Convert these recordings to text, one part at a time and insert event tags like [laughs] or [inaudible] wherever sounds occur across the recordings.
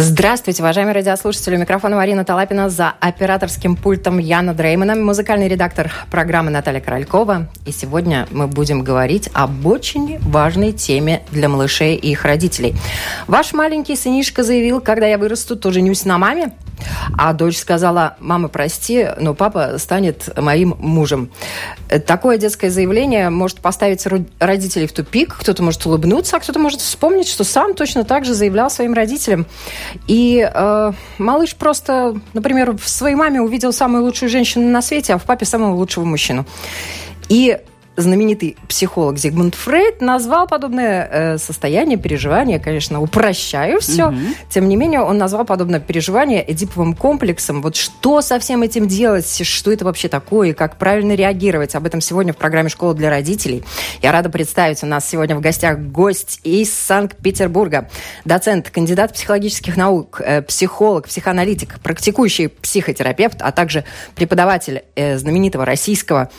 Здравствуйте, уважаемые радиослушатели. У микрофона Марина Талапина за операторским пультом Яна Дреймана, музыкальный редактор программы Наталья Королькова. И сегодня мы будем говорить об очень важной теме для малышей и их родителей. Ваш маленький сынишка заявил, когда я вырасту, то женюсь на маме. А дочь сказала, мама, прости, но папа станет моим мужем. Такое детское заявление может поставить родителей в тупик. Кто-то может улыбнуться, а кто-то может вспомнить, что сам точно так же заявлял своим родителям. И э, малыш просто, например, в своей маме увидел самую лучшую женщину на свете, а в папе самого лучшего мужчину. И знаменитый психолог Зигмунд Фрейд назвал подобное э, состояние, переживание, конечно, упрощаю все, угу. тем не менее он назвал подобное переживание эдиповым комплексом. Вот что со всем этим делать, что это вообще такое, как правильно реагировать, об этом сегодня в программе «Школа для родителей». Я рада представить, у нас сегодня в гостях гость из Санкт-Петербурга, доцент, кандидат психологических наук, э, психолог, психоаналитик, практикующий психотерапевт, а также преподаватель э, знаменитого российского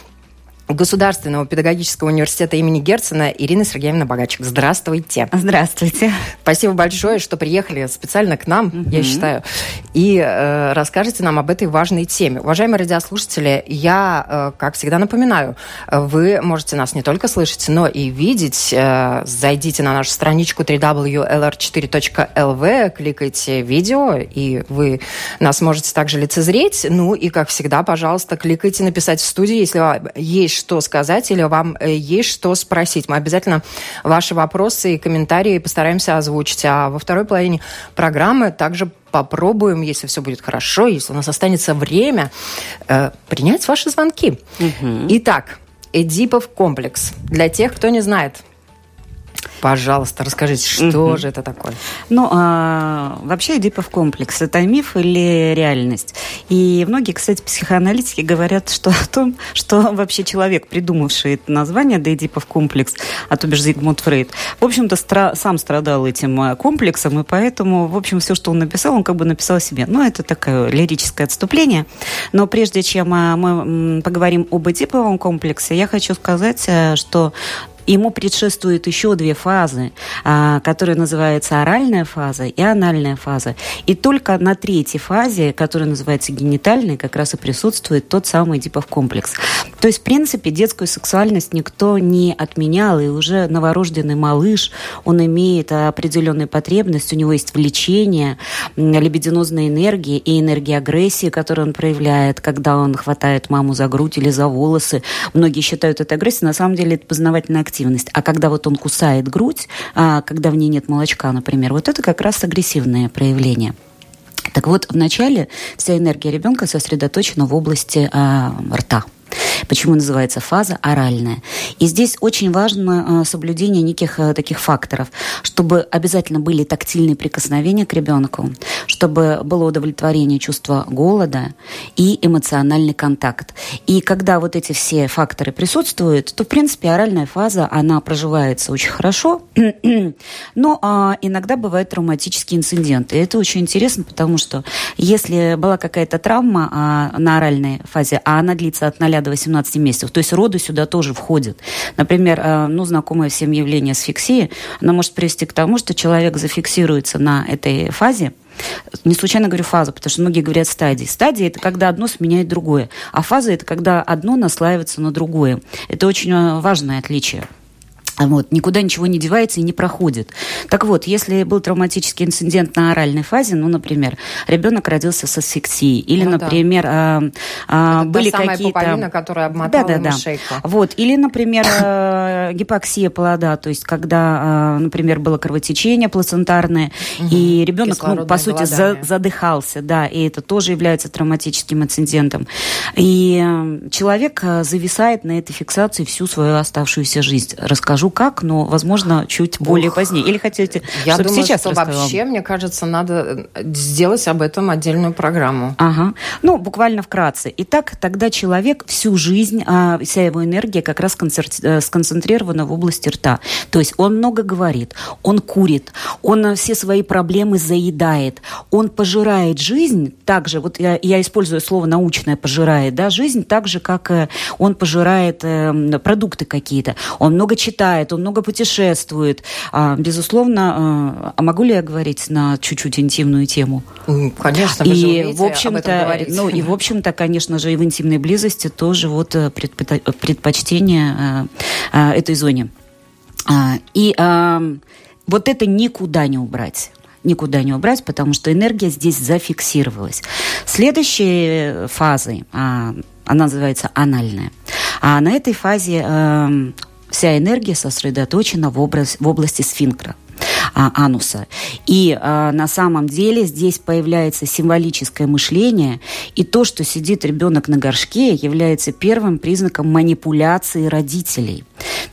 Государственного педагогического университета имени Герцена Ирина Сергеевна Богачик. Здравствуйте. Здравствуйте. Спасибо большое, что приехали специально к нам, угу. я считаю, и э, расскажете нам об этой важной теме. Уважаемые радиослушатели, я, э, как всегда, напоминаю, вы можете нас не только слышать, но и видеть. Э, зайдите на нашу страничку www.lr4.lv, кликайте видео, и вы нас можете также лицезреть. Ну и, как всегда, пожалуйста, кликайте написать в студии, если есть что сказать или вам э, есть что спросить. Мы обязательно ваши вопросы и комментарии постараемся озвучить. А во второй половине программы также попробуем, если все будет хорошо, если у нас останется время, э, принять ваши звонки. Угу. Итак, Эдипов комплекс. Для тех, кто не знает, Пожалуйста, расскажите, что же это такое? Ну, а, вообще Эдипов комплекс – это миф или реальность? И многие, кстати, психоаналитики говорят что о том, что вообще человек, придумавший это название, да Эдипов комплекс, а то бишь Зигмунд Фрейд, в общем-то, стра- сам страдал этим а, комплексом, и поэтому, в общем, все, что он написал, он как бы написал себе. Ну, это такое лирическое отступление. Но прежде чем а, мы поговорим об Эдиповом комплексе, я хочу сказать, а, что Ему предшествуют еще две фазы, а, которые называются оральная фаза и анальная фаза. И только на третьей фазе, которая называется генитальной, как раз и присутствует тот самый Эдипов комплекс. То есть, в принципе, детскую сексуальность никто не отменял, и уже новорожденный малыш, он имеет определенную потребность, у него есть влечение, либидинозная энергия и энергия агрессии, которую он проявляет, когда он хватает маму за грудь или за волосы. Многие считают это агрессией, на самом деле это познавательная активность. А когда вот он кусает грудь, а, когда в ней нет молочка, например, вот это как раз агрессивное проявление. Так вот, вначале вся энергия ребенка сосредоточена в области а, рта. Почему называется фаза оральная? И здесь очень важно э, соблюдение неких э, таких факторов, чтобы обязательно были тактильные прикосновения к ребенку, чтобы было удовлетворение чувства голода и эмоциональный контакт. И когда вот эти все факторы присутствуют, то, в принципе, оральная фаза, она проживается очень хорошо, [clears throat] но а, иногда бывают травматические инциденты. И это очень интересно, потому что если была какая-то травма а, на оральной фазе, а она длится от 0 до 18 18 месяцев. То есть роды сюда тоже входят. Например, э, ну, знакомое всем явление асфиксии, она может привести к тому, что человек зафиксируется на этой фазе, не случайно говорю фаза, потому что многие говорят стадии. Стадия – это когда одно сменяет другое, а фаза – это когда одно наслаивается на другое. Это очень э, важное отличие. Вот, никуда ничего не девается и не проходит. Так вот, если был травматический инцидент на оральной фазе, ну, например, ребенок родился с асфиксией, или, ну, например, да. а, а, были какие-то... которая обмотала да, да, да. шейку. Вот, или, например, э, гипоксия плода, то есть когда, э, например, было кровотечение плацентарное, и ребенок, ну, по сути, за, задыхался, да, и это тоже является травматическим инцидентом. И э, человек зависает на этой фиксации всю свою оставшуюся жизнь. Расскажу расскажу как, но, возможно, чуть более позднее. Или хотите, Я чтобы думаю, сейчас что вообще, мне кажется, надо э, сделать об этом отдельную программу. Ага. Ну, буквально вкратце. Итак, тогда человек всю жизнь, а, вся его энергия как раз э, сконцентрирована в области рта. То есть он много говорит, он курит, он э, все свои проблемы заедает, он пожирает жизнь так же, вот я, я использую слово научное пожирает, да, жизнь так же, как он пожирает э, продукты какие-то. Он много читает, он много путешествует. А, безусловно, э, а могу ли я говорить на чуть-чуть интимную тему? Конечно, вы же И, умеете в общем-то, ну, и, в общем-то, конечно же, и в интимной близости тоже вот э, предпота- предпочтение э, э, этой зоне. А, И а, вот это никуда не убрать никуда не убрать, потому что энергия здесь зафиксировалась. Следующей фазой, а, она называется анальная. А на этой фазе а, вся энергия сосредоточена в, образ, в области сфинктера а, ануса. И а, на самом деле здесь появляется символическое мышление, и то, что сидит ребенок на горшке, является первым признаком манипуляции родителей.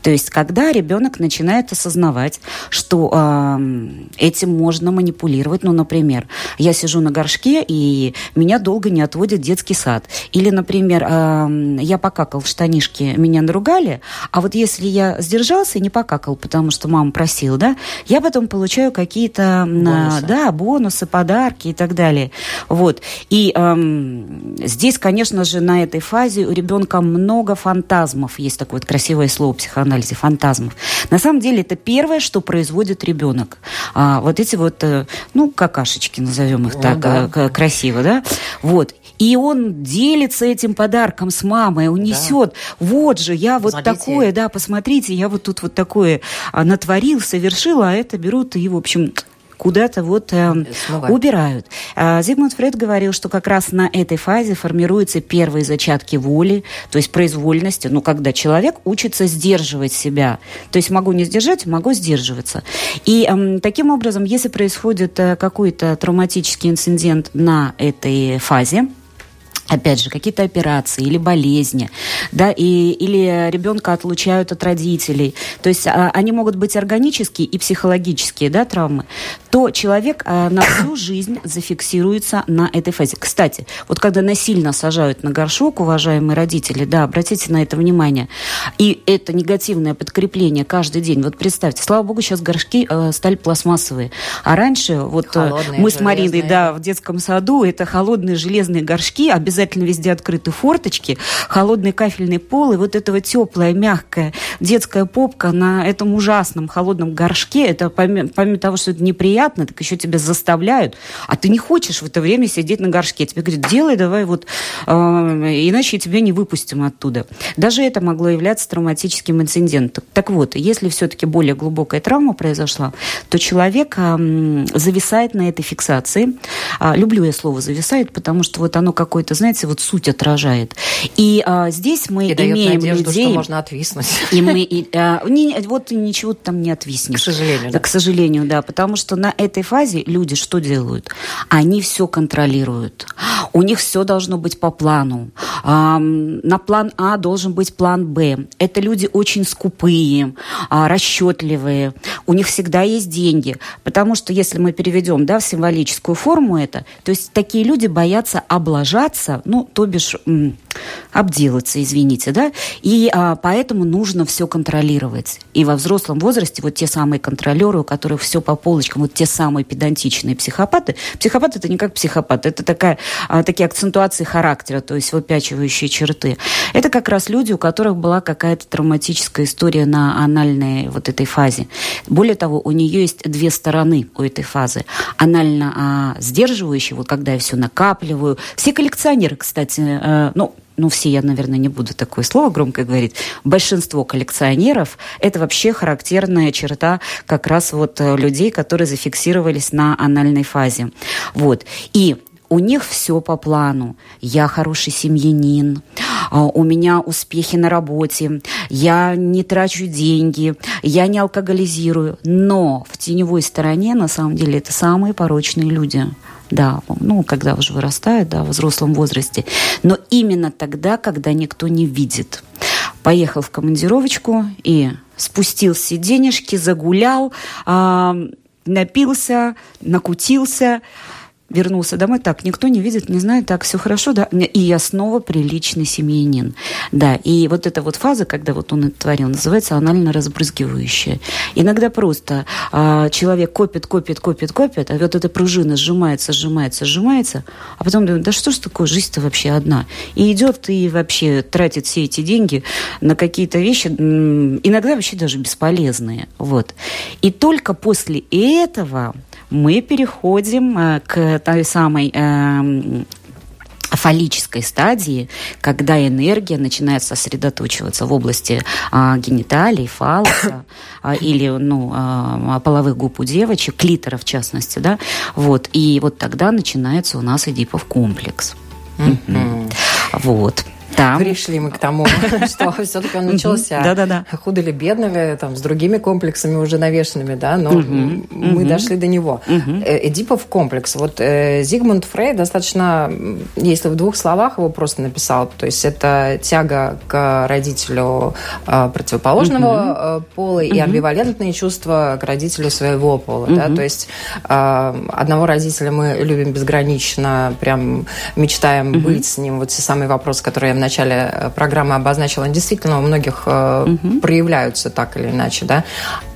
То есть, когда ребенок начинает осознавать, что э, этим можно манипулировать, ну, например, я сижу на горшке, и меня долго не отводит детский сад. Или, например, э, я покакал в штанишки, меня наругали, а вот если я сдержался и не покакал, потому что мама просила, да, я потом получаю какие-то Бонусы. да, бонусы, подарки и так далее. Вот. И эм, здесь, конечно же, на этой фазе у ребенка много фантазмов. Есть такое вот красивое слово в психоанализе фантазмов. На самом деле это первое, что производит ребенок. А, вот эти вот, э, ну, какашечки, назовем их Ну так, да. э, красиво, да? Вот. И он делится этим подарком с мамой, он несет. Вот же, я вот Посмотрите. такое, да, посмотрите, я вот тут вот такое а, натворил, совершил, а это берут и, в общем, куда-то вот э, Смывают. убирают. А, Зигмунд Фрейд говорил, что как раз на этой фазе формируются первые зачатки воли, то есть произвольности, ну, когда человек учится сдерживать себя. То есть могу не сдержать, могу сдерживаться. И эм, таким образом, если происходит э, какой-то травматический инцидент на этой фазе, Опять же, какие-то операции или болезни, да, и, или ребенка отлучают от родителей. То есть а, они могут быть органические и психологические, да, травмы. То человек а, на всю жизнь зафиксируется на этой фазе. Кстати, вот когда насильно сажают на горшок, уважаемые родители, да, обратите на это внимание. И это негативное подкрепление каждый день. Вот представьте, слава богу, сейчас горшки э, стали пластмассовые. А раньше вот э, Холодные, мы с Мариной, железные. да, в детском саду это холодные железные горшки, обязательно везде открыты форточки, холодный кафельный пол, и вот это вот теплая, мягкая детская попка на этом ужасном холодном горшке, это помимо, помимо того, что это неприятно, так еще тебя заставляют, а ты не хочешь в это время сидеть на горшке. Тебе говорят, делай давай вот, э, иначе тебя не выпустим оттуда. Даже это могло являться травматическим инцидентом. Так вот, если все-таки более глубокая травма произошла, то человек ам, зависает на этой фиксации. А, люблю я слово зависает, потому что вот оно какое-то, знаете, вот суть отражает. И а, здесь мы И имеем надежду, людей... что можно отвиснуть. И мы, и, а, не- вот ничего там не отвиснешь. К сожалению, да. К сожалению, да. Потому что на этой фазе люди что делают? Они все контролируют. У них все должно быть по плану. Ам, на план А должен быть план Б. Это люди очень скупые, а, расчетливые. У них всегда есть деньги. Потому что если мы переведем да, в символическую форму это, то есть такие люди боятся облажаться, ну, то бишь обделаться, извините, да, и а, поэтому нужно все контролировать. И во взрослом возрасте вот те самые контролеры, у которых все по полочкам, вот те самые педантичные психопаты. Психопат это не как психопат, это такая, а, такие акцентуации характера, то есть выпячивающие черты. Это как раз люди, у которых была какая-то травматическая история на анальной вот этой фазе. Более того, у нее есть две стороны у этой фазы. Анально а, сдерживающие, вот когда я все накапливаю. Все коллекционеры, кстати, э, ну, ну, все, я, наверное, не буду такое слово громко говорить, большинство коллекционеров, это вообще характерная черта как раз вот э, людей, которые зафиксировались на анальной фазе. Вот. И у них все по плану. Я хороший семьянин, а, у меня успехи на работе, я не трачу деньги, я не алкоголизирую. Но в теневой стороне, на самом деле, это самые порочные люди. Да, ну, когда уже вырастают, да, в взрослом возрасте. Но именно тогда, когда никто не видит. Поехал в командировочку и спустился денежки, загулял, э, напился, накутился, вернулся домой, так, никто не видит, не знает, так, все хорошо, да, и я снова приличный семьянин. Да, и вот эта вот фаза, когда вот он это творил, называется анально разбрызгивающая. Иногда просто а, человек копит, копит, копит, копит, а вот эта пружина сжимается, сжимается, сжимается, а потом думает, да что ж такое, жизнь-то вообще одна. И идет и вообще тратит все эти деньги на какие-то вещи, иногда вообще даже бесполезные. Вот. И только после этого мы переходим э, к той самой эм, фаллической стадии, когда энергия начинает сосредоточиваться в области а, гениталий, фалоса а, или ну, а, половых губ у девочек, клитора в частности, да, вот, и вот тогда начинается у нас эдипов комплекс. Mm-hmm. Вот. Да. Пришли мы к тому, [laughs] что все-таки он начался да, да, да. худо ли, бедно ли, там, с другими комплексами уже навешенными, да, но мы дошли до него. Э, Эдипов комплекс. Вот э, Зигмунд Фрейд достаточно, если в двух словах его просто написал, то есть это тяга к родителю э, противоположного пола и амбивалентные чувства к родителю своего пола, да, то есть одного родителя мы любим безгранично, прям мечтаем быть с ним, вот все самые вопросы, которые я начале э, программы обозначила, действительно у многих угу. проявляются так или иначе, да.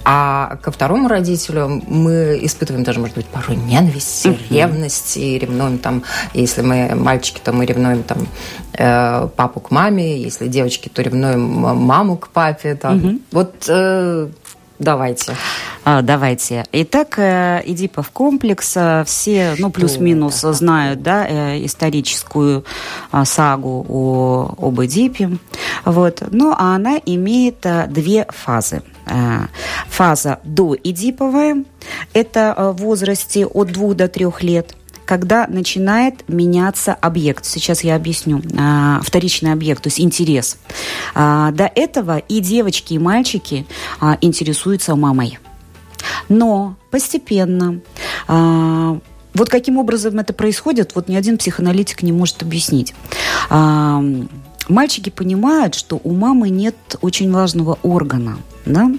А ко второму родителю мы испытываем даже, может быть, порой ненависть, uh ревность и ревнуем там, если мы мальчики, то мы ревнуем там э, папу к маме, если девочки, то ревнуем маму к папе. Там. uh Вот э, давайте. А, давайте. Итак, э, Эдипов комплекс. Э, все, ну, плюс-минус знают, да, э, историческую сагу о, об Эдипе. Вот. Ну, а она имеет две фазы. Фаза до Эдиповая, это в возрасте от двух до трех лет – когда начинает меняться объект. Сейчас я объясню. А, вторичный объект, то есть интерес. А, до этого и девочки, и мальчики а, интересуются мамой. Но постепенно вот каким образом это происходит, вот ни один психоаналитик не может объяснить. Мальчики понимают, что у мамы нет очень важного органа – да,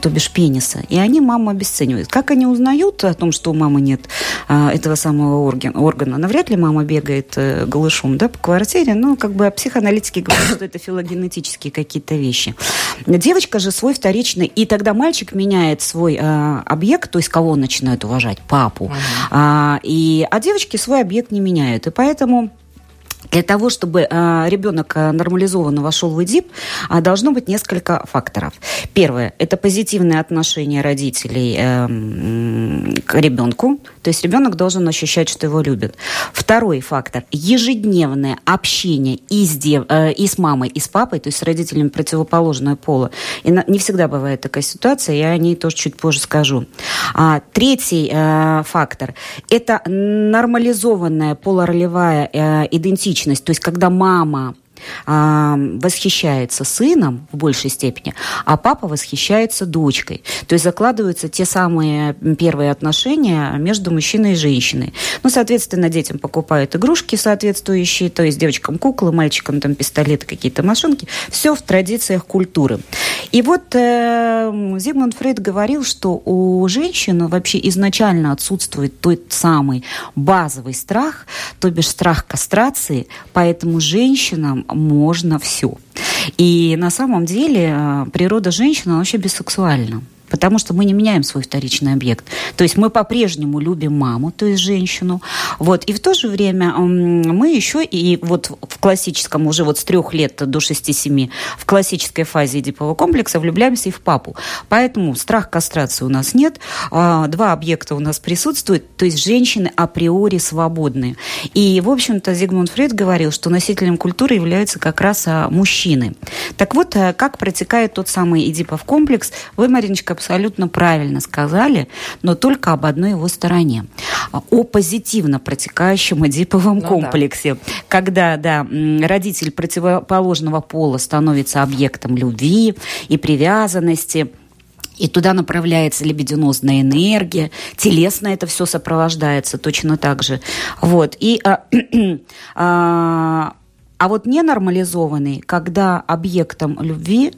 то бишь пениса, и они маму обесценивают. Как они узнают о том, что у мамы нет а, этого самого органа, органа? Навряд ли мама бегает а, голышом да, по квартире, но как бы психоаналитики говорят, что это филогенетические какие-то вещи. Девочка же свой вторичный, и тогда мальчик меняет свой а, объект, то есть кого он начинает уважать? Папу. Uh-huh. А, и, а девочки свой объект не меняют, и поэтому для того, чтобы э, ребенок э, нормализованно вошел в ИДИП, э, должно быть несколько факторов. Первое – это позитивное отношение родителей э, к ребенку, то есть ребенок должен ощущать, что его любят. Второй фактор – ежедневное общение и с, дев, и с мамой, и с папой, то есть с родителями противоположного пола. И не всегда бывает такая ситуация, я о ней тоже чуть позже скажу. А, третий фактор – это нормализованная полуролевая идентичность личность. То есть, когда мама а, восхищается сыном в большей степени, а папа восхищается дочкой. То есть закладываются те самые первые отношения между мужчиной и женщиной. Ну, соответственно, детям покупают игрушки соответствующие, то есть девочкам куклы, мальчикам там пистолеты, какие-то машинки. Все в традициях культуры. И вот э, Зигмунд Фрейд говорил, что у женщины вообще изначально отсутствует тот самый базовый страх, то бишь страх кастрации, поэтому женщинам можно все. И на самом деле э, природа женщины вообще бисексуальна потому что мы не меняем свой вторичный объект. То есть мы по-прежнему любим маму, то есть женщину, вот, и в то же время мы еще и вот в классическом, уже вот с трех лет до 6-7, в классической фазе эдипового комплекса влюбляемся и в папу. Поэтому страх кастрации у нас нет, а, два объекта у нас присутствуют, то есть женщины априори свободны. И, в общем-то, Зигмунд Фрейд говорил, что носителем культуры являются как раз а, мужчины. Так вот, а, как протекает тот самый Эдипов комплекс, вы, Мариночка, абсолютно правильно сказали, но только об одной его стороне. О позитивно протекающем эдиповом ну, комплексе. Да. Когда да, родитель противоположного пола становится объектом любви и привязанности, и туда направляется лебединозная энергия, телесно это все сопровождается точно так же. Вот. И а, [clears throat] а, А вот ненормализованный, когда объектом любви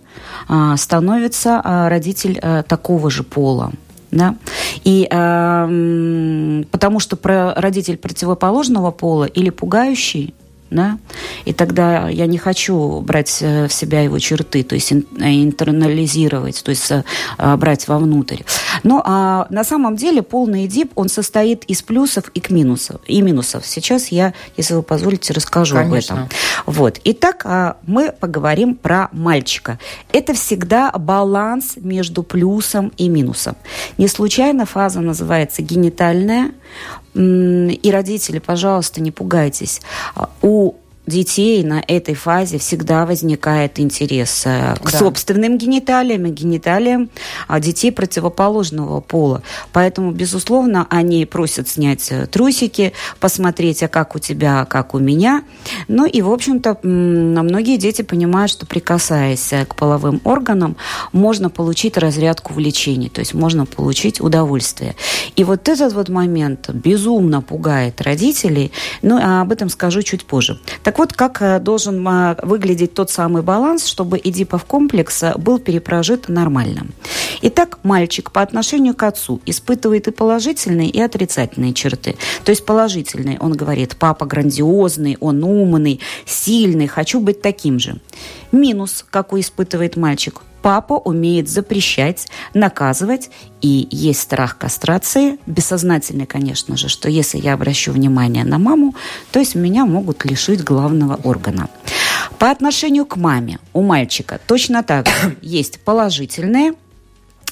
а, становится а, родитель а, такого же пола. Да? И э, потому что про родитель противоположного пола или пугающий, да, и тогда я не хочу брать э, в себя его черты, то есть э, интернализировать, то есть э, брать вовнутрь. Но а, на самом деле полный Эдип, он состоит из плюсов и к минусов, и минусов. Сейчас я, если вы позволите, расскажу Конечно. об этом. Вот. Итак, а, мы поговорим про мальчика. Это всегда баланс между плюсом и минусом. Не случайно фаза называется генитальная, и родители, пожалуйста, не пугайтесь. У детей на этой фазе всегда возникает интерес э, к да. собственным гениталиям и гениталиям а, детей противоположного пола. Поэтому, безусловно, они просят снять э, трусики, посмотреть, а как у тебя, а как у меня. Ну и, в общем-то, многие дети понимают, что прикасаясь э, к половым органам, можно получить разрядку влечений, то есть можно получить удовольствие. И вот этот вот момент безумно пугает родителей, но ну, об этом скажу чуть позже. Так так вот, как э, должен э, выглядеть тот самый баланс, чтобы Эдипов комплекс э, был перепрожит нормально. Итак, мальчик по отношению к отцу испытывает и положительные, и отрицательные черты. То есть положительные, он говорит, папа грандиозный, он умный, сильный, хочу быть таким же. Минус, какой испытывает мальчик, папа умеет запрещать, наказывать, и есть страх кастрации, бессознательный, конечно же, что если я обращу внимание на маму, то есть меня могут лишить главного органа. По отношению к маме у мальчика точно так же [coughs] есть положительные –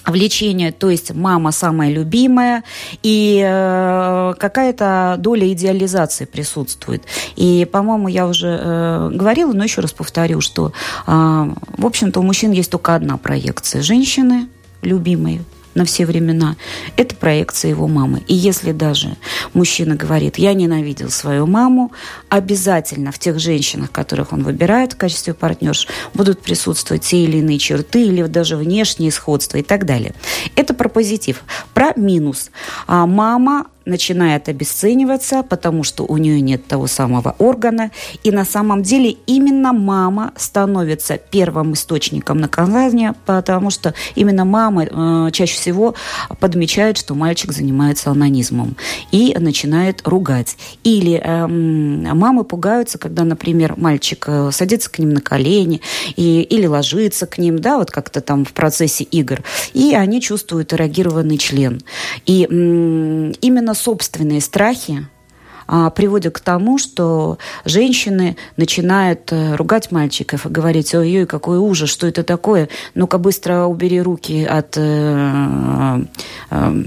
влечение, то есть мама самая любимая, и э, какая-то доля идеализации присутствует. И, по-моему, я уже э, говорила, но еще раз повторю, что, э, в общем-то, у мужчин есть только одна проекция. Женщины любимые, на все времена, это проекция его мамы. И если даже мужчина говорит, я ненавидел свою маму, обязательно в тех женщинах, которых он выбирает в качестве партнерш, будут присутствовать те или иные черты или даже внешние сходства и так далее. Это про позитив. Про минус. А мама начинает обесцениваться, потому что у нее нет того самого органа. И на самом деле именно мама становится первым источником наказания, потому что именно мама э, чаще всего подмечает, что мальчик занимается анонизмом и начинает ругать. Или э, мамы пугаются, когда, например, мальчик э, садится к ним на колени и, или ложится к ним, да, вот как-то там в процессе игр, и они чувствуют эрогированный член. И э, именно собственные страхи а, приводят к тому, что женщины начинают э, ругать мальчиков и говорить, ой-ой, какой ужас, что это такое, ну-ка быстро убери руки от э, э,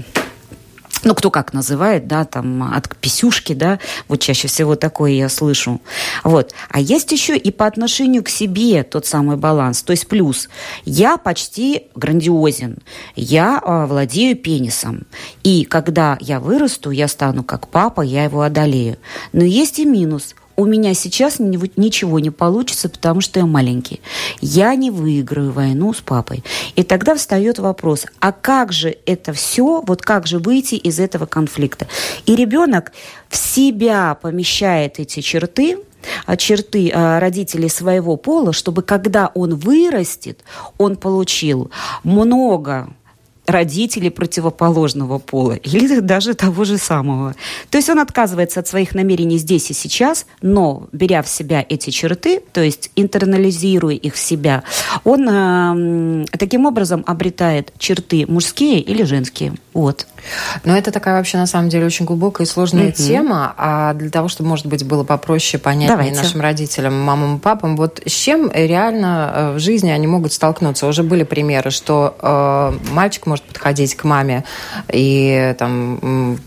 ну, кто как называет, да, там, от писюшки, да, вот чаще всего такое я слышу. Вот. А есть еще и по отношению к себе тот самый баланс, то есть плюс. Я почти грандиозен, я а, владею пенисом, и когда я вырасту, я стану как папа, я его одолею. Но есть и минус – у меня сейчас ничего не получится, потому что я маленький. Я не выиграю войну с папой. И тогда встает вопрос, а как же это все, вот как же выйти из этого конфликта? И ребенок в себя помещает эти черты, а, черты а, родителей своего пола, чтобы когда он вырастет, он получил много родителей противоположного пола или даже того же самого. То есть он отказывается от своих намерений здесь и сейчас, но беря в себя эти черты, то есть интернализируя их в себя, он э, таким образом обретает черты мужские или женские. Вот. Но это такая вообще на самом деле очень глубокая и сложная mm-hmm. тема. А для того, чтобы, может быть, было попроще, понятнее Давайте. нашим родителям, мамам и папам, вот с чем реально э, в жизни они могут столкнуться? Уже были примеры, что э, мальчик может подходить к маме и там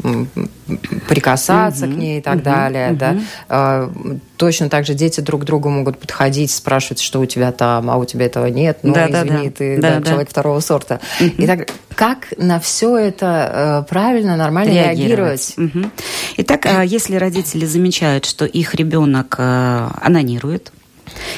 прикасаться mm-hmm. к ней и так mm-hmm. далее. Mm-hmm. Да? Э, точно так же дети друг к другу могут подходить, спрашивать, что у тебя там, а у тебя этого нет. Ну, да, извини, да, ты да, да, человек второго сорта. Mm-hmm. И так, как на все это э, правильно, нормально реагировать? реагировать? Угу. Итак, э, если родители замечают, что их ребенок э, анонирует,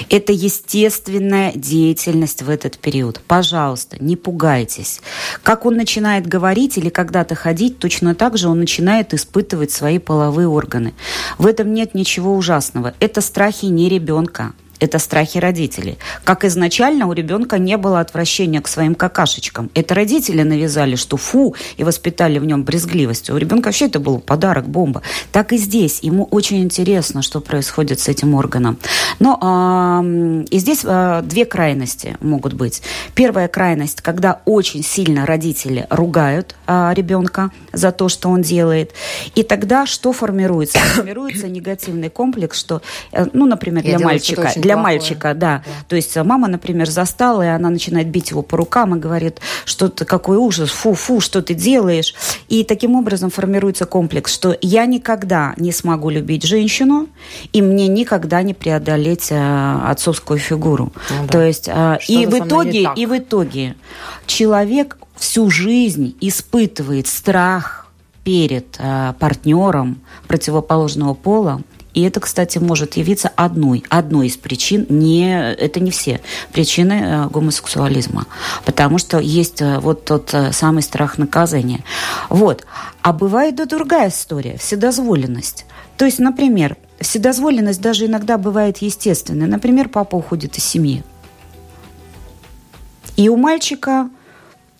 Это естественная деятельность в этот период. Пожалуйста, не пугайтесь. Как он начинает говорить или когда-то ходить, точно так же он начинает испытывать свои половые органы. В этом нет ничего ужасного. Это страхи не ребенка это страхи родителей. Как изначально у ребенка не было отвращения к своим какашечкам. Это родители навязали, что фу, и воспитали в нем брезгливость. У ребенка вообще это был подарок, бомба. Так и здесь. Ему очень интересно, что происходит с этим органом. Но а, и здесь а, две крайности могут быть. Первая крайность, когда очень сильно родители ругают а, ребенка за то, что он делает. И тогда что формируется? Формируется негативный комплекс, что, э, ну, например, для мальчика, для плохое. мальчика, да. да. То есть э, мама, например, застала, и она начинает бить его по рукам и говорит, что ты какой ужас, фу-фу, что ты делаешь. И таким образом формируется комплекс, что я никогда не смогу любить женщину, и мне никогда не преодолеть э, отцовскую фигуру. Ну, да. То есть э, и в итоге, и в итоге человек всю жизнь испытывает страх перед э, партнером противоположного пола, и это, кстати, может явиться одной, одной из причин, не, это не все причины э, гомосексуализма, потому что есть э, вот тот э, самый страх наказания. Вот. А бывает и другая история, вседозволенность. То есть, например, вседозволенность даже иногда бывает естественной. Например, папа уходит из семьи. И у мальчика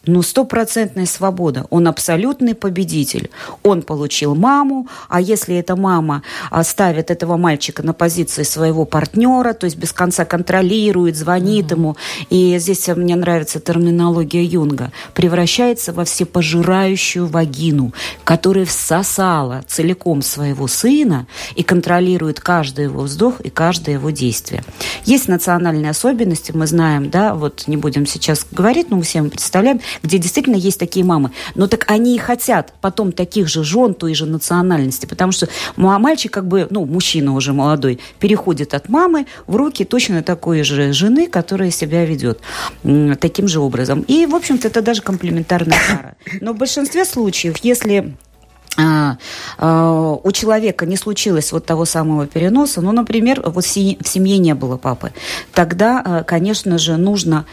ну, стопроцентная свобода. Он абсолютный победитель. Он получил маму, а если эта мама ставит этого мальчика на позиции своего партнера, то есть без конца контролирует, звонит mm-hmm. ему, и здесь мне нравится терминология Юнга, превращается во всепожирающую вагину, которая всосала целиком своего сына и контролирует каждый его вздох и каждое его действие. Есть национальные особенности, мы знаем, да, вот не будем сейчас говорить, но мы всем представляем, где действительно есть такие мамы. Но так они и хотят потом таких же жен той же национальности, потому что мальчик как бы, ну, мужчина уже молодой, переходит от мамы в руки точно такой же жены, которая себя ведет таким же образом. И, в общем-то, это даже комплементарная пара. Но в большинстве случаев, если а, а, у человека не случилось вот того самого переноса, ну, например, вот в семье не было папы, тогда, а, конечно же, нужно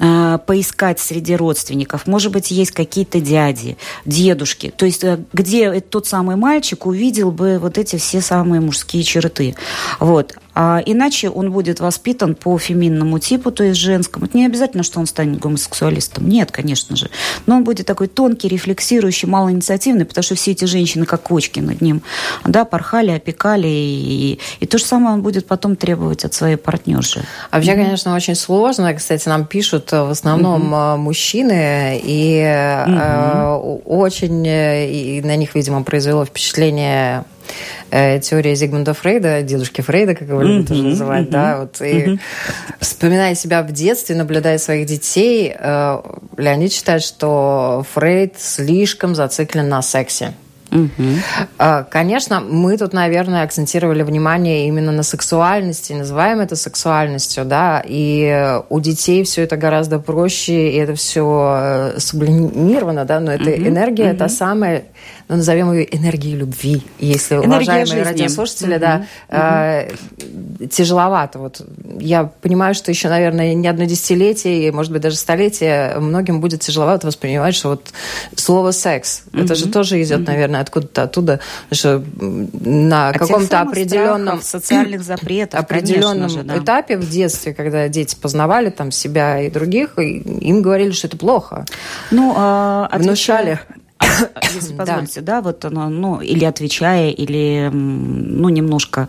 э, поискать среди родственников. Может быть, есть какие-то дяди, дедушки. То есть, э, где тот самый мальчик увидел бы вот эти все самые мужские черты. Вот. А иначе он будет воспитан по феминному типу, то есть женскому. Это не обязательно, что он станет гомосексуалистом. Нет, конечно же. Но он будет такой тонкий, рефлексирующий, малоинициативный, потому что все эти женщины, как кочки над ним, да, порхали, опекали. И, и то же самое он будет потом требовать от своей партнерши. А вообще, mm-hmm. конечно, очень сложно. Кстати, нам пишут в основном mm-hmm. мужчины, и mm-hmm. э, очень и на них, видимо, произвело впечатление э, теория Зигмунда Фрейда, дедушки Фрейда, как его любят тоже называть, да, вот, и вспоминая себя в детстве, наблюдая своих детей, э, Леонид считает, что Фрейд слишком зациклен на сексе. Угу. Конечно, мы тут, наверное, акцентировали внимание именно на сексуальности, называем это сексуальностью, да, и у детей все это гораздо проще, и это все э, сублимировано, да, но эта угу. энергия угу. та самая, ну, назовем ее энергией любви, если Энергия уважаемые жизни. радиослушатели, да. Э, тяжеловато. Вот я понимаю, что еще, наверное, не одно десятилетие, может быть, даже столетие многим будет тяжеловато воспринимать, что вот слово секс, это же тоже идет, наверное, откуда-то оттуда, что на каком-то определенном социальных запретов, определенном же, да. этапе в детстве, когда дети познавали там себя и других, и им говорили, что это плохо. Ну, э, внушали. Если позволите, [coughs] да. да, вот оно, ну, или отвечая, или, ну, немножко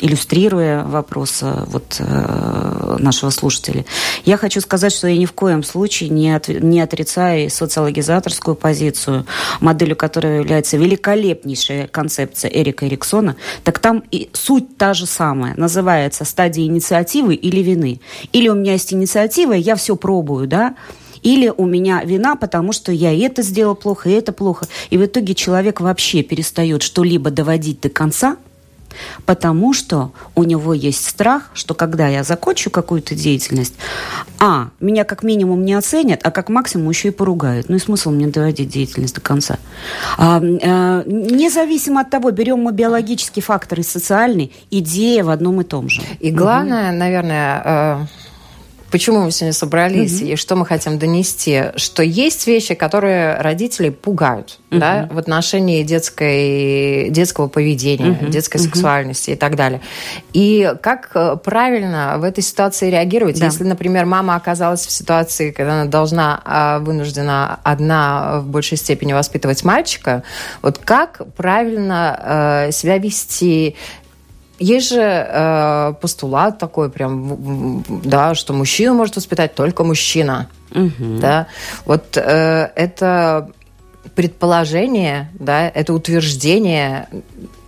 иллюстрируя вопрос э, вот, э, нашего слушателя. Я хочу сказать, что я ни в коем случае не, от, не отрицаю социологизаторскую позицию, моделью которой является великолепнейшая концепция Эрика Эриксона, так там и суть та же самая. Называется стадия инициативы или вины. Или у меня есть инициатива, я все пробую, да, или у меня вина, потому что я это сделал плохо, и это плохо. И в итоге человек вообще перестает что-либо доводить до конца – Потому что у него есть страх, что когда я закончу какую-то деятельность, а, меня как минимум не оценят, а как максимум еще и поругают. Ну и смысл мне доводить деятельность до конца. А, а, независимо от того, берем мы биологический фактор и социальный, идея в одном и том же. И главное, угу. наверное, э, почему мы сегодня собрались угу. и что мы хотим донести, что есть вещи, которые родителей пугают угу. да, в отношении детской, детского поведения, угу. детской сексуальности угу. и так далее. И как э, правильно в этой ситуации реагировать, да. если, например, мама оказалась в ситуации, когда она должна, а, вынуждена одна в большей степени воспитывать мальчика, вот как правильно э, себя вести есть же э, постулат такой прям, да, что мужчину может воспитать только мужчина. Угу. Да? Вот э, это предположение, да, это утверждение,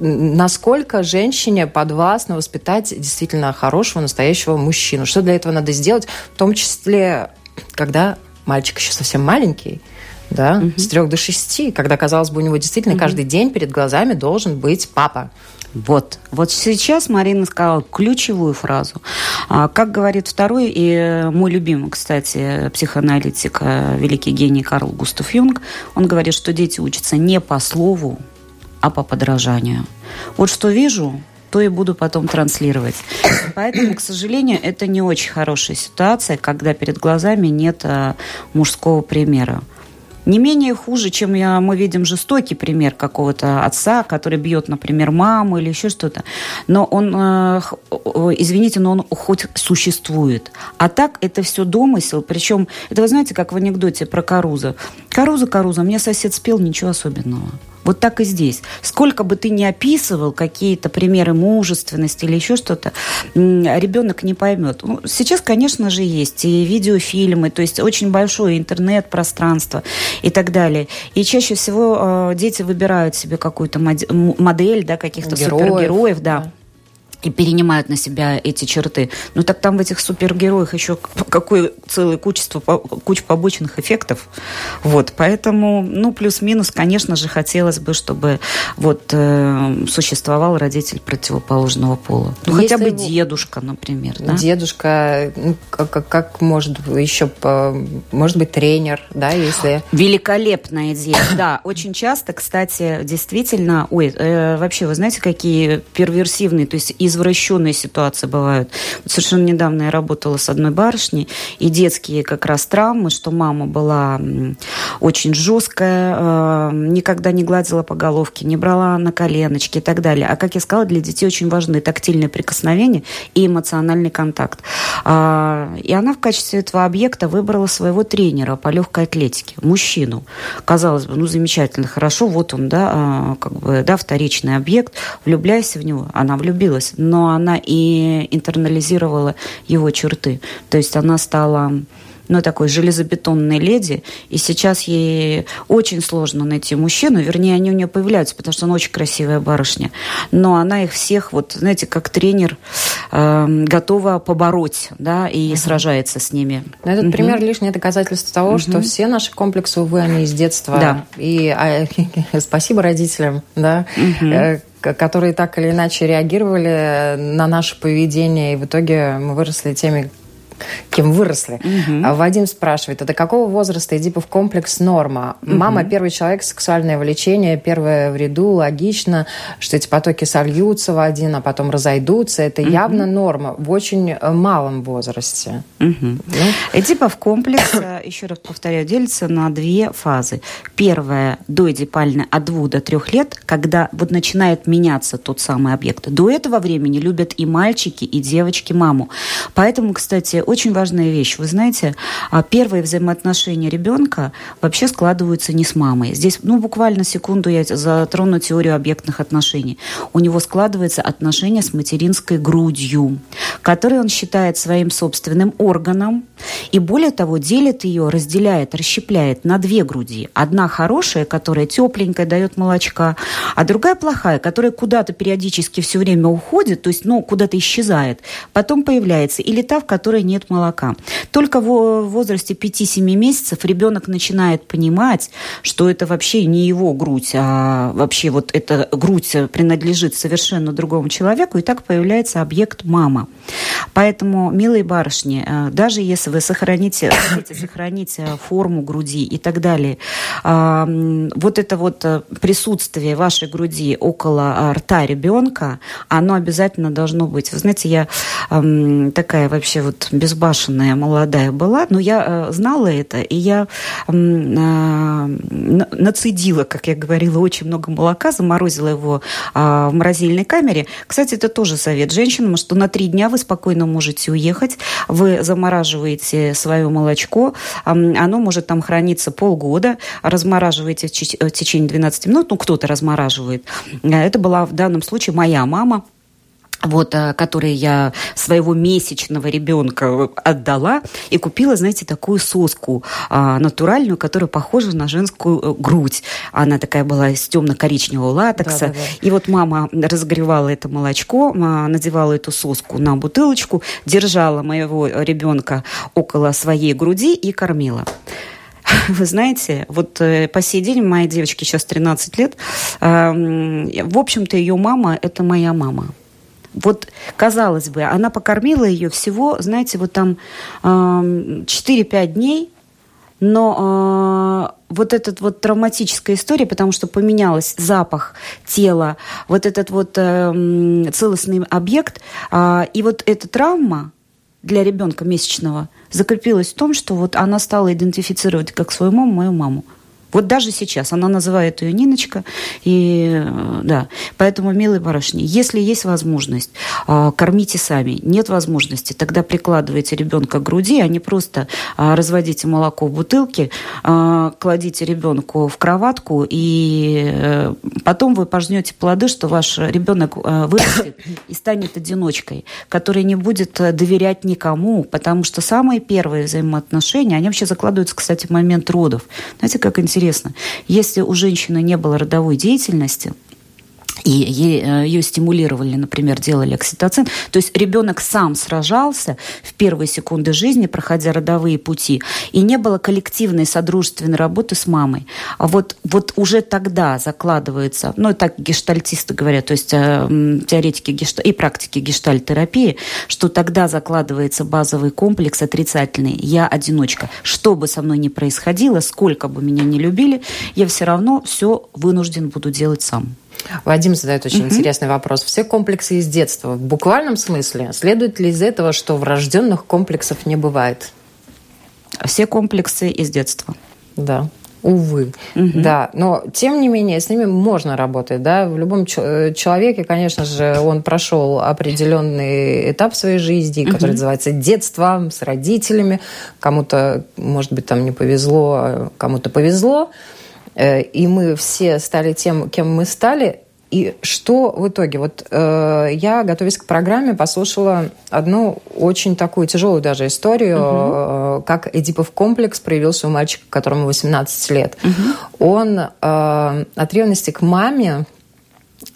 насколько женщине подвластно воспитать действительно хорошего, настоящего мужчину. Что для этого надо сделать, в том числе, когда мальчик еще совсем маленький, да, угу. с трех до шести, когда, казалось бы, у него действительно угу. каждый день перед глазами должен быть папа. Вот. Вот сейчас Марина сказала ключевую фразу. А, как говорит второй и мой любимый, кстати, психоаналитик, э, великий гений Карл Густав Юнг, он говорит, что дети учатся не по слову, а по подражанию. Вот что вижу, то и буду потом транслировать. Поэтому, к сожалению, это не очень хорошая ситуация, когда перед глазами нет э, мужского примера. Не менее хуже, чем я, мы видим жестокий пример какого-то отца, который бьет, например, маму или еще что-то. Но он, э, извините, но он хоть существует. А так это все домысел. Причем, это вы знаете, как в анекдоте про Каруза. Каруза, Каруза, мне сосед спел, ничего особенного. Вот так и здесь. Сколько бы ты ни описывал какие-то примеры мужественности или еще что-то, ребенок не поймет. Ну, сейчас, конечно же, есть и видеофильмы, то есть очень большое интернет-пространство и так далее. И чаще всего э, дети выбирают себе какую-то модель, да, каких-то супергероев, да. да и перенимают на себя эти черты. Ну так там в этих супергероях еще какое целое кучество, куча побочных эффектов. Вот, поэтому, ну, плюс-минус, конечно же, хотелось бы, чтобы вот э, существовал родитель противоположного пола. Ну, Если хотя бы дедушка, например. Да? Дедушка, как, как может еще, может быть, тренер, да, если... Великолепная идея, да. Очень часто, кстати, действительно, ой, э, вообще, вы знаете, какие перверсивные, то есть из извращенные ситуации бывают. Вот совершенно недавно я работала с одной барышней, и детские как раз травмы, что мама была очень жесткая, э, никогда не гладила по головке, не брала на коленочки и так далее. А, как я сказала, для детей очень важны тактильные прикосновения и эмоциональный контакт. А, и она в качестве этого объекта выбрала своего тренера по легкой атлетике, мужчину. Казалось бы, ну, замечательно, хорошо, вот он, да, а, как бы, да, вторичный объект, влюбляйся в него. Она влюбилась но она и интернализировала его черты. То есть она стала ну, такой железобетонной леди, и сейчас ей очень сложно найти мужчину, вернее, они у нее появляются, потому что она очень красивая барышня, но она их всех, вот, знаете, как тренер, э, готова побороть, да, и uh-huh. сражается с ними. Но этот uh-huh. пример лишнее доказательство того, uh-huh. что все наши комплексы, увы, они из детства. Да. И а, [laughs] спасибо родителям, да, uh-huh которые так или иначе реагировали на наше поведение, и в итоге мы выросли теми, кем выросли. Угу. Вадим спрашивает, это какого возраста Эдипов комплекс норма? Угу. Мама первый человек, сексуальное влечение, первое в ряду, логично, что эти потоки сольются в один, а потом разойдутся. Это угу. явно норма в очень э, малом возрасте. Угу. Ну? Эдипов комплекс, э, еще раз повторяю, делится на две фазы. Первая доэдипальная от двух до трех лет, когда вот начинает меняться тот самый объект. До этого времени любят и мальчики, и девочки маму. Поэтому, кстати, очень важная вещь. Вы знаете, а, первые взаимоотношения ребенка вообще складываются не с мамой. Здесь, ну, буквально секунду я затрону теорию объектных отношений. У него складывается отношение с материнской грудью, которую он считает своим собственным органом. И более того, делит ее, разделяет, расщепляет на две груди. Одна хорошая, которая тепленькая, дает молочка, а другая плохая, которая куда-то периодически все время уходит, то есть, ну, куда-то исчезает. Потом появляется или та, в которой нет нет молока. Только в возрасте 5-7 месяцев ребенок начинает понимать, что это вообще не его грудь, а вообще вот эта грудь принадлежит совершенно другому человеку, и так появляется объект мама. Поэтому, милые барышни, э, даже если вы сохраните, хотите сохранить э, форму груди и так далее, вот это вот э, присутствие вашей груди около рта ребенка, оно обязательно должно быть. Вы знаете, я такая вообще вот безбашенная молодая была, но я знала это, и я нацедила, как я говорила, очень много молока, заморозила его в морозильной камере. Кстати, это тоже совет женщинам, что на три дня вы спокойно можете уехать, вы замораживаете свое молочко, оно может там храниться полгода, размораживаете в течение 12 минут, ну, кто-то размораживает. Это была в данном случае моя мама, вот, э, которые я своего месячного ребенка отдала и купила, знаете, такую соску а, натуральную, которая похожа на женскую э, грудь. Она такая была из темно-коричневого латекса. Да, да, да. И вот мама разогревала это молочко, надевала эту соску на бутылочку, держала моего ребенка около своей груди и кормила. [laughs] Вы знаете, вот э, по сей день моей девочке сейчас 13 лет, в общем-то, ее мама – это моя мама. Вот, казалось бы, она покормила ее всего, знаете, вот там э, 4-5 дней, но э, вот эта вот травматическая история, потому что поменялась запах тела, вот этот вот э, целостный объект, э, и вот эта травма для ребенка месячного закрепилась в том, что вот она стала идентифицировать как свою маму, мою маму. Вот даже сейчас она называет ее Ниночка. И, э, да. Поэтому, милые барышни, если есть возможность, а, кормите сами. Нет возможности, тогда прикладывайте ребенка к груди, а не просто а, разводите молоко в бутылке, а, кладите ребенку в кроватку, и э, потом вы пожнете плоды, что ваш ребенок э, вырастет и станет одиночкой, который не будет доверять никому, потому что самые первые взаимоотношения, они вообще закладываются, кстати, в момент родов. Знаете, как интересно? Интересно. Если у женщины не было родовой деятельности, и ее стимулировали, например, делали окситоцин. То есть ребенок сам сражался в первые секунды жизни, проходя родовые пути, и не было коллективной содружественной работы с мамой. А вот, вот уже тогда закладывается, ну, так гештальтисты говорят, то есть э, теоретики гешта, и практики гештальтерапии, что тогда закладывается базовый комплекс отрицательный «я одиночка». Что бы со мной ни происходило, сколько бы меня не любили, я все равно все вынужден буду делать сам. Вадим задает очень угу. интересный вопрос. Все комплексы из детства. В буквальном смысле следует ли из этого, что врожденных комплексов не бывает? Все комплексы из детства. Да. Увы, угу. да. Но тем не менее с ними можно работать, да. В любом э, человеке, конечно же, он прошел определенный этап своей жизни, угу. который называется детство с родителями. Кому-то, может быть, там не повезло, а кому-то повезло. Э, и мы все стали тем, кем мы стали. И что в итоге? Вот э, я, готовясь к программе, послушала одну очень такую тяжелую даже историю, угу. э, как Эдипов комплекс проявился у мальчика, которому 18 лет. Угу. Он э, от ревности к маме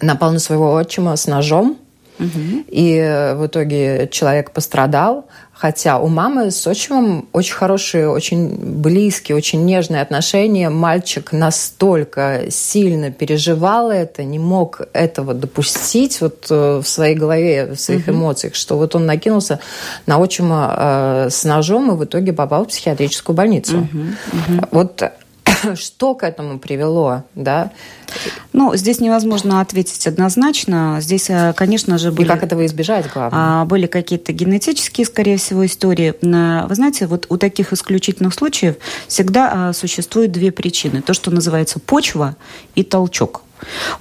напал на своего отчима с ножом, Угу. И в итоге человек пострадал, хотя у мамы с отчимом очень хорошие, очень близкие, очень нежные отношения. Мальчик настолько сильно переживал это, не мог этого допустить вот э, в своей голове, в своих угу. эмоциях, что вот он накинулся на отчима э, с ножом и в итоге попал в психиатрическую больницу. Угу. Угу. Вот [clears throat] что к этому привело, да? Ну, здесь невозможно ответить однозначно. Здесь, э, конечно же, были... И как этого избежать, главное? А, были какие-то генетические, скорее всего, истории. Вы знаете, вот у таких исключительных случаев всегда а, существуют две причины. То, что называется почва и толчок.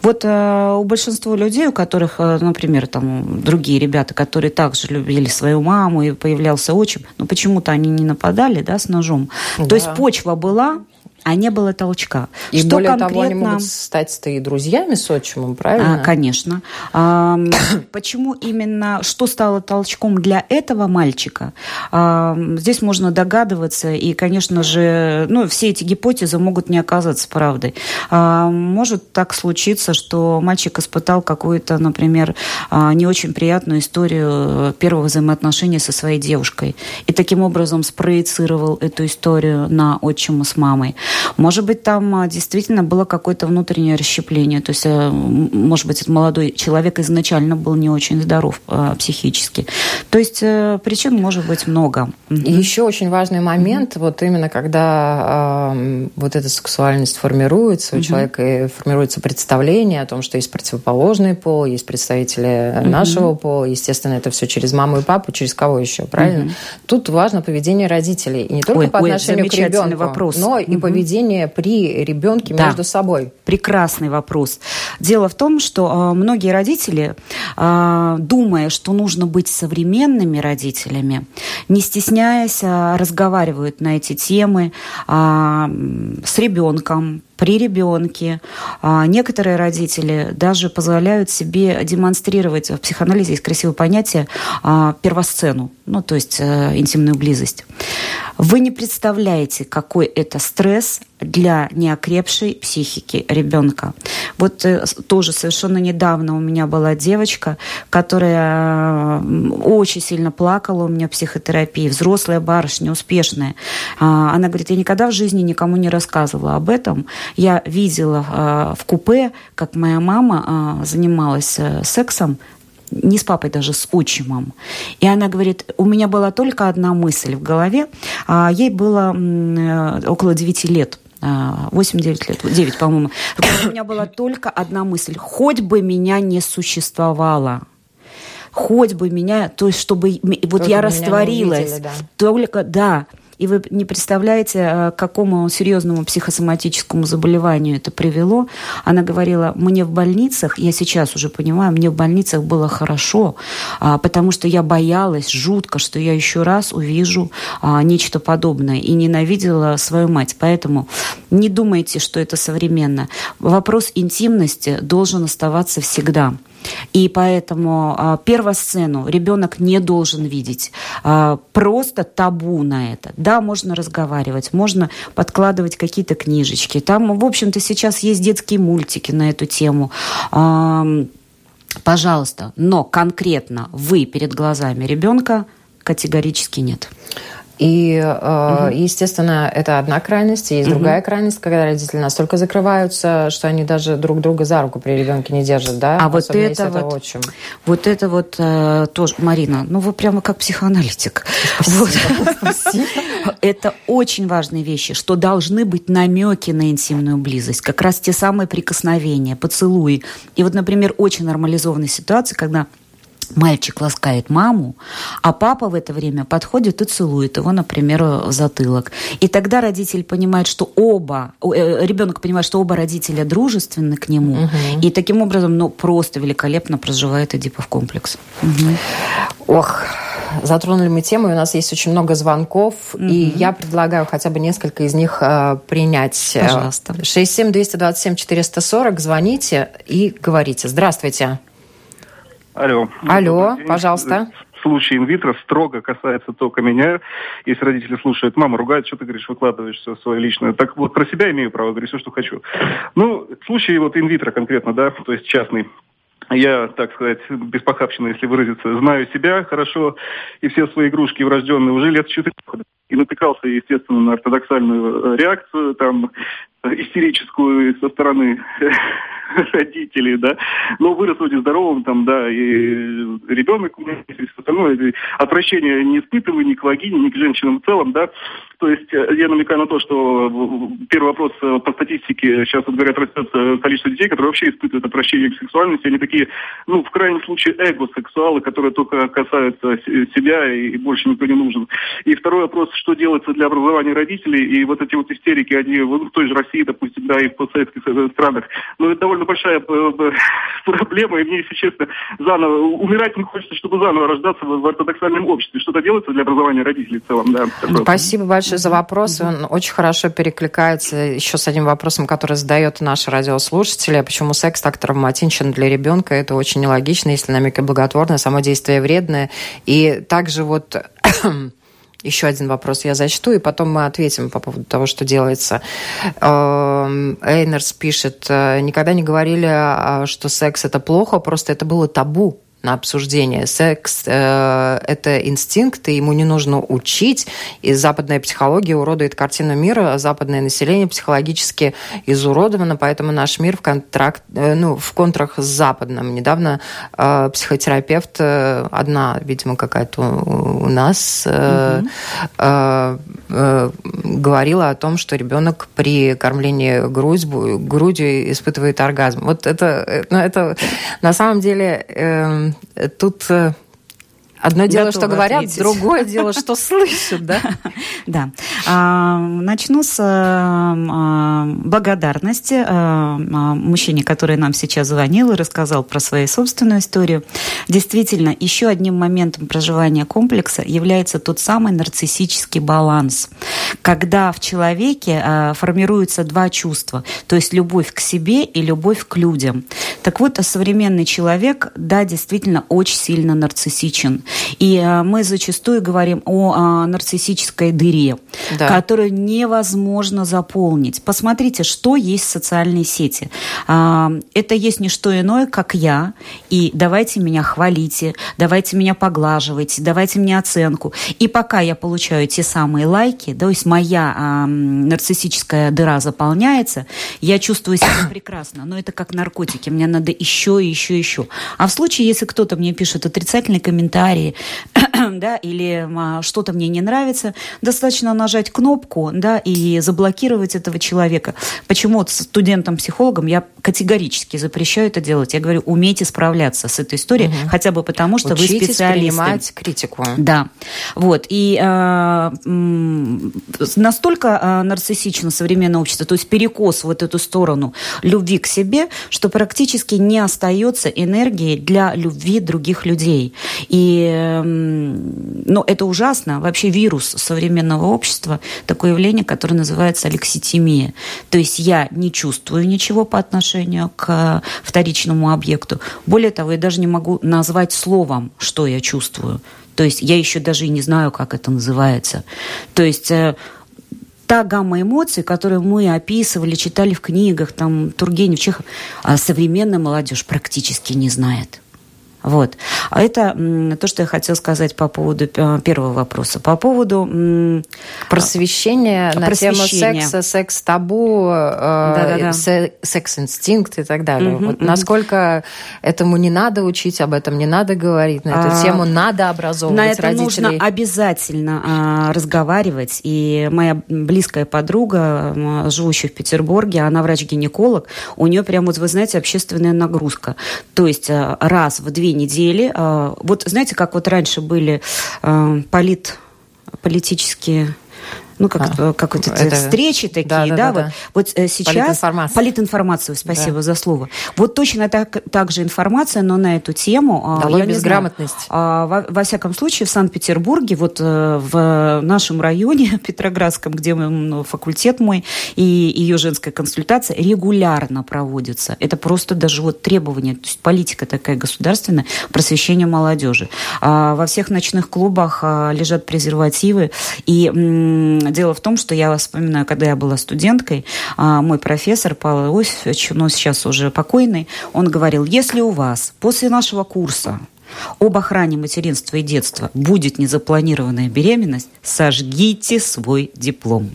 Вот э, у большинства людей, у которых, э, например, там другие ребята, которые также любили свою маму и появлялся отчим, но почему-то они не нападали, да, с ножом. Да. То есть почва была, а не было толчка. И что более конкретно... того, они могут стать и друзьями с отчимом, правильно? А, конечно. А, [coughs] почему именно, что стало толчком для этого мальчика? А, здесь можно догадываться, и, конечно же, ну, все эти гипотезы могут не оказаться правдой. А, может так случиться, что мальчик испытал какую-то, например, а, не очень приятную историю первого взаимоотношения со своей девушкой, и таким образом спроецировал эту историю на отчима с мамой. Может быть, там а, действительно было какое-то внутреннее расщепление. То есть, э, может быть, этот молодой человек изначально был не очень здоров а, психически. То есть э, причин может быть много. И еще очень важный момент, вот именно когда э, вот эта сексуальность формируется, у человека формируется представление о том, что есть противоположный пол, есть представители нашего пола, естественно, это все через маму и папу, через кого еще, правильно? Тут важно поведение родителей, и не только ой, по отношению ой, к ребенку, вопрос. но и поведение поведение при ребенке да. между собой? Прекрасный вопрос. Дело в том, что э, многие родители, э, думая, что нужно быть современными родителями, не стесняясь, э, разговаривают на эти темы э, с ребенком, при ребенке. А некоторые родители даже позволяют себе демонстрировать, в психоанализе есть красивое понятие, а, первосцену, ну, то есть э, интимную близость. Вы не представляете, какой это стресс для неокрепшей психики ребенка. Вот э, тоже совершенно недавно у меня была девочка, которая очень сильно плакала у меня в психотерапии, взрослая барышня, успешная. А, она говорит, я никогда в жизни никому не рассказывала об этом. Я видела а, в купе, как моя мама а, занималась э, сексом не с папой, даже с отчимом. И она говорит, у меня была только одна мысль в голове. Ей было э, около 9 лет. 8-9 лет, 9, по-моему. У меня была только одна мысль. Хоть бы меня не существовало хоть бы меня, то есть чтобы вот Только я растворилась, увидели, да. только да, и вы не представляете, э, к какому серьезному психосоматическому заболеванию это привело. Она говорила, мне в больницах, я сейчас уже понимаю, мне в больницах было хорошо, а, потому что я боялась жутко, что я еще раз увижу а, нечто подобное и ненавидела свою мать. Поэтому не думайте, что это современно. Вопрос интимности должен оставаться всегда. И поэтому а, первосцену ребенок не должен видеть. А, просто табу на это. Да, можно разговаривать, можно подкладывать какие-то книжечки. Там, в общем-то, сейчас есть детские мультики на эту тему. А, пожалуйста, но конкретно вы перед глазами ребенка категорически нет. И, угу. естественно, это одна крайность, и есть угу. другая крайность, когда родители настолько закрываются, что они даже друг друга за руку при ребенке не держат, да? А вот это, вот, отчим. вот это вот э, тоже, Марина, ну вы прямо как психоаналитик. Спасибо. Это очень важные вещи, что должны быть намеки на интимную близость, как раз те самые прикосновения, поцелуи. И вот, например, очень нормализованная ситуация, когда мальчик ласкает маму, а папа в это время подходит и целует его, например, в затылок. И тогда родитель понимает, что оба, э, ребенок понимает, что оба родителя дружественны к нему, угу. и таким образом, ну, просто великолепно проживает Эдипов комплекс. Угу. Ох, затронули мы тему, и у нас есть очень много звонков, угу. и я предлагаю хотя бы несколько из них э, принять. Пожалуйста. 67 227 440, звоните и говорите. Здравствуйте. Алло. Алло, пожалуйста. Случай инвитро строго касается только меня. Если родители слушают, мама ругает, что ты говоришь, выкладываешь все свое личное. Так вот, про себя имею право говорить все, что хочу. Ну, случай вот инвитро конкретно, да, то есть частный я, так сказать, без похабщины, если выразиться, знаю себя хорошо, и все свои игрушки врожденные уже лет четыре и натыкался, естественно, на ортодоксальную реакцию, там, истерическую со стороны [laughs] родителей, да, но вырос вроде здоровым, там, да, и ребенок у меня и все остальное, отвращение не испытываю ни к вагине, ни к женщинам в целом, да, то есть э, я намекаю на то, что первый вопрос э, по статистике, сейчас вот говорят, растет э, количество детей, которые вообще испытывают отвращение к сексуальности, они такие, ну, в крайнем случае, эго-сексуалы, которые только касаются себя и больше никто не нужен. И второй вопрос, что делается для образования родителей, и вот эти вот истерики, они в той же России, допустим, да, и в постсоветских странах, ну, это довольно большая [laughs] проблема, и мне, если честно, заново, умирать не хочется, чтобы заново рождаться в ортодоксальном обществе. Что-то делается для образования родителей в целом, да. Спасибо большое за вопрос. Он очень хорошо перекликается еще с одним вопросом, который задает наш радиослушатель. Почему секс так травматичен для ребенка? Это очень нелогично, если намеки благотворное, само действие вредное. И также вот еще один вопрос я зачту, и потом мы ответим по поводу того, что делается. Эм, Эйнерс пишет, «Э, никогда не говорили, а, что секс это плохо, просто это было табу на обсуждение. Секс э, – это инстинкт, и ему не нужно учить. И западная психология уродует картину мира, западное население психологически изуродовано, поэтому наш мир в, контракт, э, ну, в контрах с западным. Недавно э, психотерапевт, э, одна, видимо, какая-то у, у нас, э, э, э, говорила о том, что ребенок при кормлении грудь, грудью испытывает оргазм. Вот это, э, ну, это на самом деле э, тут э, Одно дело, что говорят, ответить. другое [laughs] дело, что слышат, да? Да. А, начну с а, благодарности а, мужчине, который нам сейчас звонил и рассказал про свою собственную историю. Действительно, еще одним моментом проживания комплекса является тот самый нарциссический баланс, когда в человеке формируются два чувства, то есть любовь к себе и любовь к людям. Так вот, современный человек, да, действительно очень сильно нарциссичен. И э, мы зачастую говорим о нарциссической дыре, да. которую невозможно заполнить. Посмотрите, что есть в социальной сети. А, это есть не что иное, как я. И давайте меня хвалите, давайте меня поглаживайте, давайте мне оценку. И пока я получаю те самые лайки, то есть моя а, нарциссическая дыра заполняется, я чувствую себя [coughs] прекрасно. Но это как наркотики. Мне надо еще, еще, еще. А в случае, если кто-то мне пишет отрицательные комментарии, [clears throat] да, или а, что-то мне не нравится, достаточно нажать кнопку, да, и заблокировать этого человека. Почему вот студентам-психологам я категорически запрещаю это делать. Я говорю, умейте справляться с этой историей, угу. хотя бы потому, что Учитесь вы специалисты. принимать критику. Да. Вот. И э, настолько э, нарциссично современное общество, то есть перекос в вот эту сторону любви к себе, что практически не остается энергии для любви других людей. И но это ужасно. Вообще вирус современного общества, такое явление, которое называется алекситимия. То есть я не чувствую ничего по отношению к вторичному объекту. Более того, я даже не могу назвать словом, что я чувствую. То есть я еще даже и не знаю, как это называется. То есть э, та гамма эмоций, которую мы описывали, читали в книгах, там, Тургенев, Чехов, а современная молодежь практически не знает. Вот. А это то, что я хотела сказать по поводу э, первого вопроса. По поводу... Просвещения на просвещения. тему секса, секс-табу, э, секс-инстинкт и так далее. Угу, вот угу. Насколько этому не надо учить, об этом не надо говорить, на эту а, тему надо образовывать На это родителей. нужно обязательно а, разговаривать. И моя близкая подруга, живущая в Петербурге, она врач-гинеколог, у нее прям, вот вы знаете, общественная нагрузка. То есть э, раз в две недели. А, вот знаете, как вот раньше были а, полит политические ну, как, а, как вот это... встречи такие, да, да, да, вот, да. вот э, сейчас... Политинформация. Политинформацию, спасибо да. за слово. Вот точно так, так же информация, но на эту тему... Долой я безграмотность. Знаю, во, во всяком случае, в Санкт-Петербурге, вот э, в нашем районе [laughs] Петроградском, где ну, факультет мой и ее женская консультация регулярно проводится. Это просто даже вот требование, то есть политика такая государственная, просвещение молодежи. А во всех ночных клубах а, лежат презервативы, и Дело в том, что я вспоминаю, когда я была студенткой, а, мой профессор Павел Иосифович, ну, сейчас уже покойный, он говорил, если у вас после нашего курса об охране материнства и детства будет незапланированная беременность, сожгите свой диплом.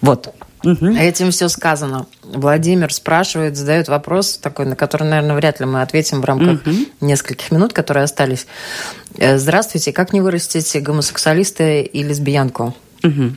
Вот. Угу. Этим все сказано. Владимир спрашивает, задает вопрос такой, на который, наверное, вряд ли мы ответим в рамках угу. нескольких минут, которые остались. Э, здравствуйте, как не вырастить гомосексуалиста и лесбиянку? Угу.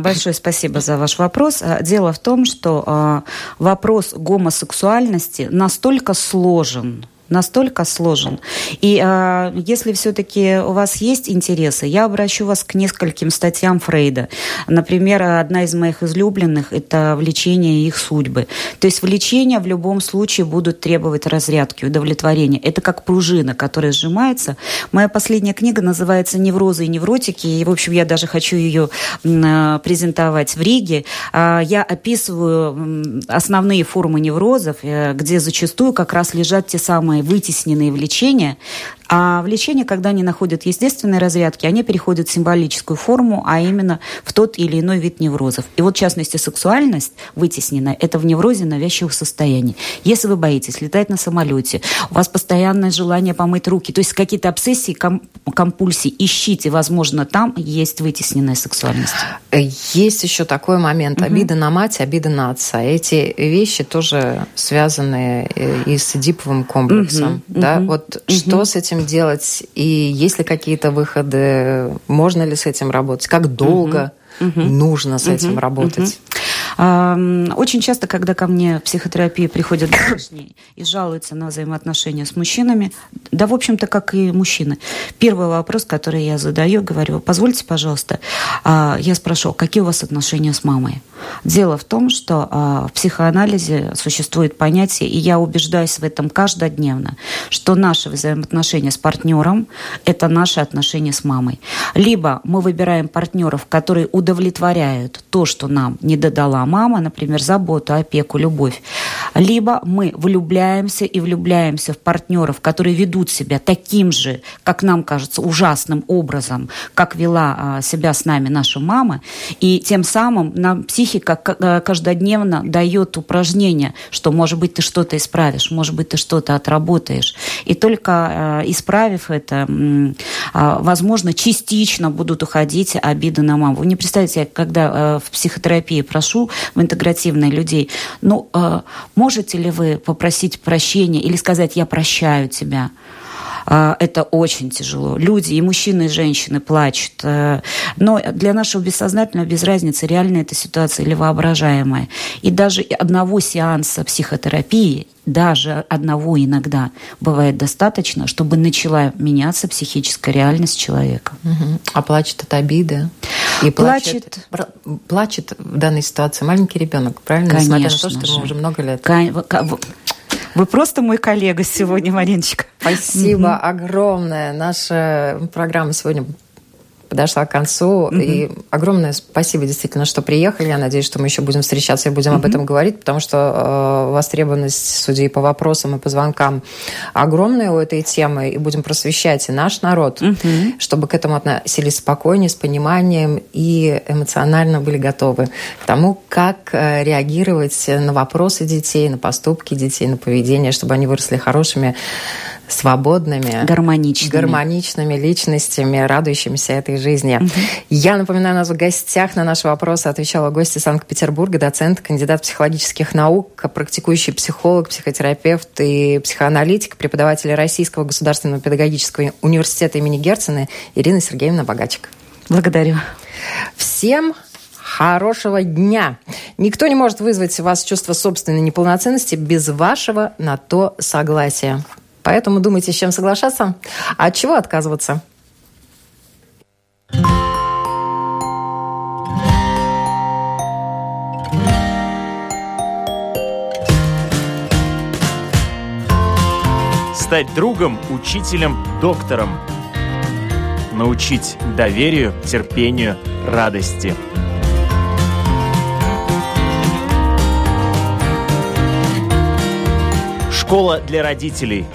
Большое спасибо за ваш вопрос. А, дело в том, что а, вопрос гомосексуальности настолько сложен, настолько сложен. И э, если все-таки у вас есть интересы, я обращу вас к нескольким статьям Фрейда. Например, одна из моих излюбленных – это влечение их судьбы. То есть влечения в любом случае будут требовать разрядки, удовлетворения. Это как пружина, которая сжимается. Моя последняя книга называется «Неврозы и невротики», и, в общем, я даже хочу ее э, презентовать в Риге. А, я описываю основные формы неврозов, э, где зачастую как раз лежат те самые вытесненные влечения, а влечения, когда они находят естественные разрядки, они переходят в символическую форму, а именно в тот или иной вид неврозов. И вот, в частности, сексуальность вытесненная – это в неврозе навязчивых состояний. Если вы боитесь летать на самолете, у вас постоянное желание помыть руки, то есть какие-то обсессии, ком компульсии, ищите, возможно, там есть вытесненная сексуальность. Есть еще такой момент. Обида на мать, обида на отца. Эти вещи тоже связаны э, и с диповым комплексом. Угу. Да? Угу. Вот угу. что с этим делать? И есть ли какие-то выходы? Можно ли с этим работать? Как долго угу. нужно с этим работать? Очень часто, когда ко мне в психотерапии приходят женщины и жалуются на взаимоотношения с мужчинами, да, в общем-то, как и мужчины, первый вопрос, который я задаю, говорю, позвольте, пожалуйста, а, я спрашиваю, какие у вас отношения с мамой? Дело в том, что а, в психоанализе существует понятие, и я убеждаюсь в этом каждодневно, что наши взаимоотношения с партнером – это наши отношения с мамой. Либо мы выбираем партнеров, которые удовлетворяют то, что нам не додала мама, например, заботу, опеку, любовь. Либо мы влюбляемся и влюбляемся в партнеров, которые ведут себя таким же, как нам кажется, ужасным образом, как вела а, себя с нами наша мама, и тем самым нам психика э, каждодневно дает упражнение, что, может быть, ты что-то исправишь, может быть, ты что-то отработаешь. И только э, исправив это, а, возможно, частично будут уходить обиды на маму. Вы не представляете, когда в психотерапии прошу в интегративной людей, ну, можете ли вы попросить прощения или сказать «я прощаю тебя»? А, это очень тяжело. Люди, и мужчины, и женщины плачут. Э, но для нашего бессознательного без разницы, реальная эта ситуация или воображаемая. И даже одного сеанса психотерапии даже одного иногда бывает достаточно, чтобы начала меняться психическая реальность человека. Угу. А плачет от обиды? И плачет, плачет, в данной ситуации маленький ребенок, правильно? Конечно Несмотря на то, что ему уже много лет. Вы просто мой коллега сегодня, Мариночка. Спасибо огромное. Наша программа сегодня подошла к концу. Mm-hmm. И огромное спасибо действительно, что приехали. Я надеюсь, что мы еще будем встречаться и будем mm-hmm. об этом говорить, потому что э, востребованность судей по вопросам и по звонкам огромная у этой темы. И будем просвещать и наш народ, mm-hmm. чтобы к этому относились спокойнее, с пониманием и эмоционально были готовы к тому, как э, реагировать на вопросы детей, на поступки детей, на поведение, чтобы они выросли хорошими свободными, гармоничными, гармоничными личностями, радующимися этой жизни. Угу. Я напоминаю, у нас в гостях на наши вопросы отвечала гости Санкт-Петербурга, доцент, кандидат психологических наук, практикующий психолог, психотерапевт и психоаналитик, преподаватель Российского государственного педагогического университета имени Герцена Ирина Сергеевна Богачик. Благодарю. Всем хорошего дня. Никто не может вызвать у вас чувство собственной неполноценности без вашего на то согласия. Поэтому думайте, с чем соглашаться, а от чего отказываться. Стать другом, учителем, доктором. Научить доверию, терпению, радости. Школа для родителей –